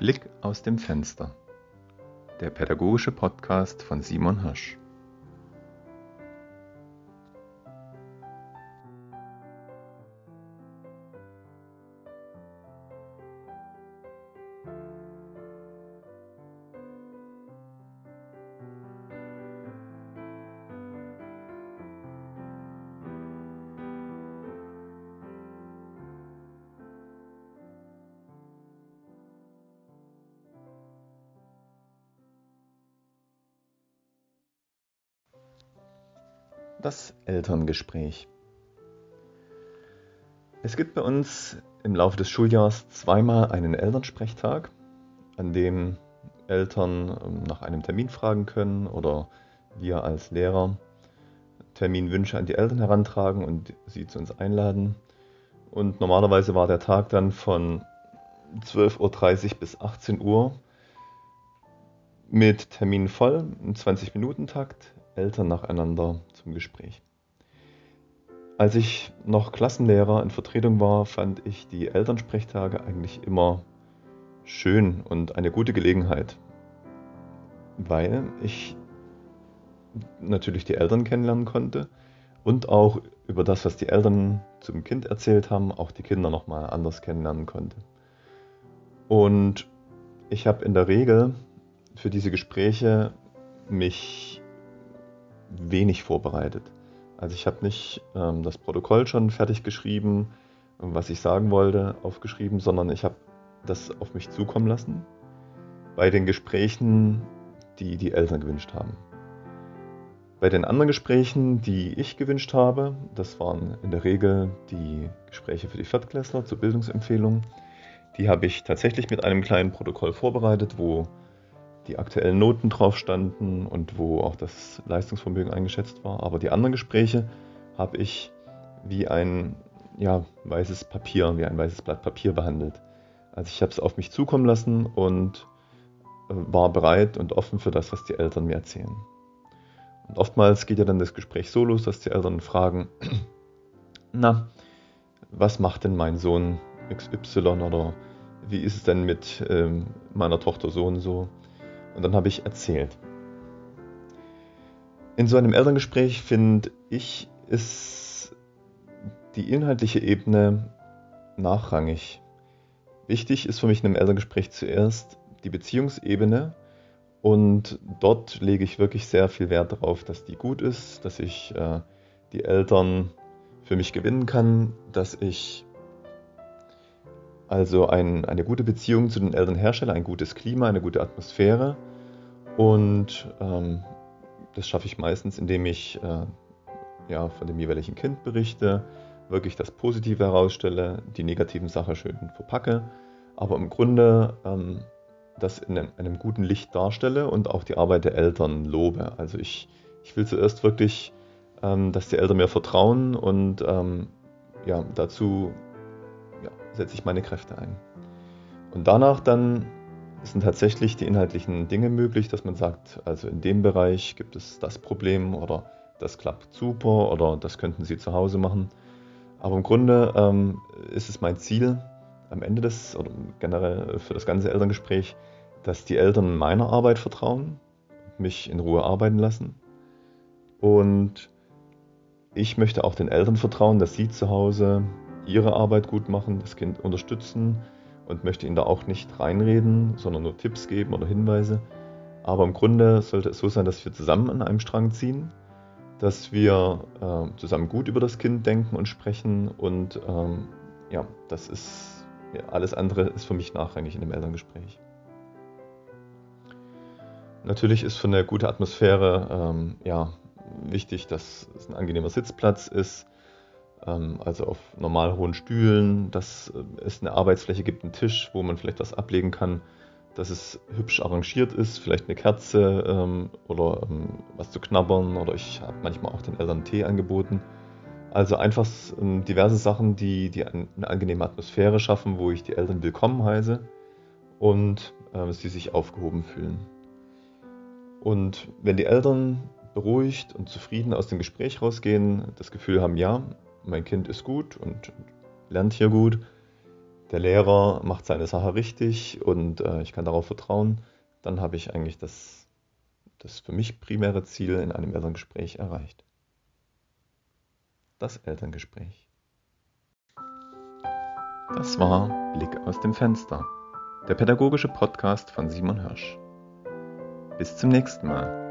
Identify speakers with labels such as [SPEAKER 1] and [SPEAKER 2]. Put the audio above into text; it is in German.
[SPEAKER 1] Blick aus dem Fenster. Der pädagogische Podcast von Simon Hirsch. Das Elterngespräch. Es gibt bei uns im Laufe des Schuljahrs zweimal einen Elternsprechtag, an dem Eltern ähm, nach einem Termin fragen können oder wir als Lehrer Terminwünsche an die Eltern herantragen und sie zu uns einladen. Und normalerweise war der Tag dann von 12.30 Uhr bis 18 Uhr mit Termin voll, im 20-Minuten-Takt, Eltern nacheinander zum Gespräch. Als ich noch Klassenlehrer in Vertretung war, fand ich die Elternsprechtage eigentlich immer schön und eine gute Gelegenheit, weil ich natürlich die Eltern kennenlernen konnte und auch über das, was die Eltern zum Kind erzählt haben, auch die Kinder nochmal anders kennenlernen konnte. Und ich habe in der Regel für diese Gespräche mich wenig vorbereitet. Also ich habe nicht ähm, das Protokoll schon fertig geschrieben, was ich sagen wollte, aufgeschrieben, sondern ich habe das auf mich zukommen lassen bei den Gesprächen, die die Eltern gewünscht haben. Bei den anderen Gesprächen, die ich gewünscht habe, das waren in der Regel die Gespräche für die Viertklässler zur Bildungsempfehlung, die habe ich tatsächlich mit einem kleinen Protokoll vorbereitet, wo die aktuellen Noten drauf standen und wo auch das Leistungsvermögen eingeschätzt war. Aber die anderen Gespräche habe ich wie ein ja, weißes Papier, wie ein weißes Blatt Papier behandelt. Also ich habe es auf mich zukommen lassen und äh, war bereit und offen für das, was die Eltern mir erzählen. Und oftmals geht ja dann das Gespräch so los, dass die Eltern fragen, na, was macht denn mein Sohn XY oder wie ist es denn mit ähm, meiner Tochter so und so? Und dann habe ich erzählt. In so einem Elterngespräch finde ich, ist die inhaltliche Ebene nachrangig. Wichtig ist für mich in einem Elterngespräch zuerst die Beziehungsebene und dort lege ich wirklich sehr viel Wert darauf, dass die gut ist, dass ich äh, die Eltern für mich gewinnen kann, dass ich also ein, eine gute Beziehung zu den Eltern herstelle, ein gutes Klima, eine gute Atmosphäre. Und ähm, das schaffe ich meistens, indem ich äh, ja, von dem jeweiligen Kind berichte, wirklich das Positive herausstelle, die negativen Sachen schön verpacke, aber im Grunde ähm, das in einem, einem, guten Licht darstelle und auch die Arbeit der Eltern lobe. Also ich, ich will zuerst wirklich, ähm, dass die Eltern mir vertrauen und ähm, ja, dazu setze ich meine Kräfte ein. Und danach dann sind tatsächlich die inhaltlichen Dinge möglich, dass man sagt, also in dem Bereich gibt es das Problem oder das klappt super oder das könnten Sie zu Hause machen. Aber im Grunde ähm, ist es mein Ziel am Ende des oder generell für das ganze Elterngespräch, dass die Eltern meiner Arbeit vertrauen, mich in Ruhe arbeiten lassen. Und ich möchte auch den Eltern vertrauen, dass sie zu Hause ihre Arbeit gut machen, das Kind unterstützen und möchte ihnen da auch nicht reinreden, sondern nur Tipps geben oder Hinweise. Aber im Grunde sollte es so sein, dass wir zusammen an einem Strang ziehen, dass wir äh, zusammen gut über das Kind denken und sprechen und ähm, ja, das ist ja, alles andere ist für mich nachrangig in dem Elterngespräch. Natürlich ist für eine gute Atmosphäre ähm, ja, wichtig, dass es ein angenehmer Sitzplatz ist, also auf normal hohen Stühlen, dass äh, es eine Arbeitsfläche gibt, einen Tisch, wo man vielleicht was ablegen kann, dass es hübsch arrangiert ist, vielleicht eine Kerze ähm, oder ähm, was zu knabbern oder ich habe manchmal auch den Eltern Tee angeboten. Also einfach ähm, diverse Sachen, die, die eine angenehme Atmosphäre schaffen, wo ich die Eltern willkommen heiße und äh, sie sich aufgehoben fühlen. Und wenn die Eltern beruhigt und zufrieden aus dem Gespräch rausgehen, das Gefühl haben, ja, mein Kind ist gut und lernt hier gut, der Lehrer macht seine Sache richtig und äh, ich kann darauf vertrauen, dann habe ich eigentlich das, das für mich primäre Ziel in einem Elterngespräch erreicht. Das Elterngespräch. Das war Blick aus dem Fenster, der pädagogische Podcast von Simon Hirsch. Bis zum nächsten Mal.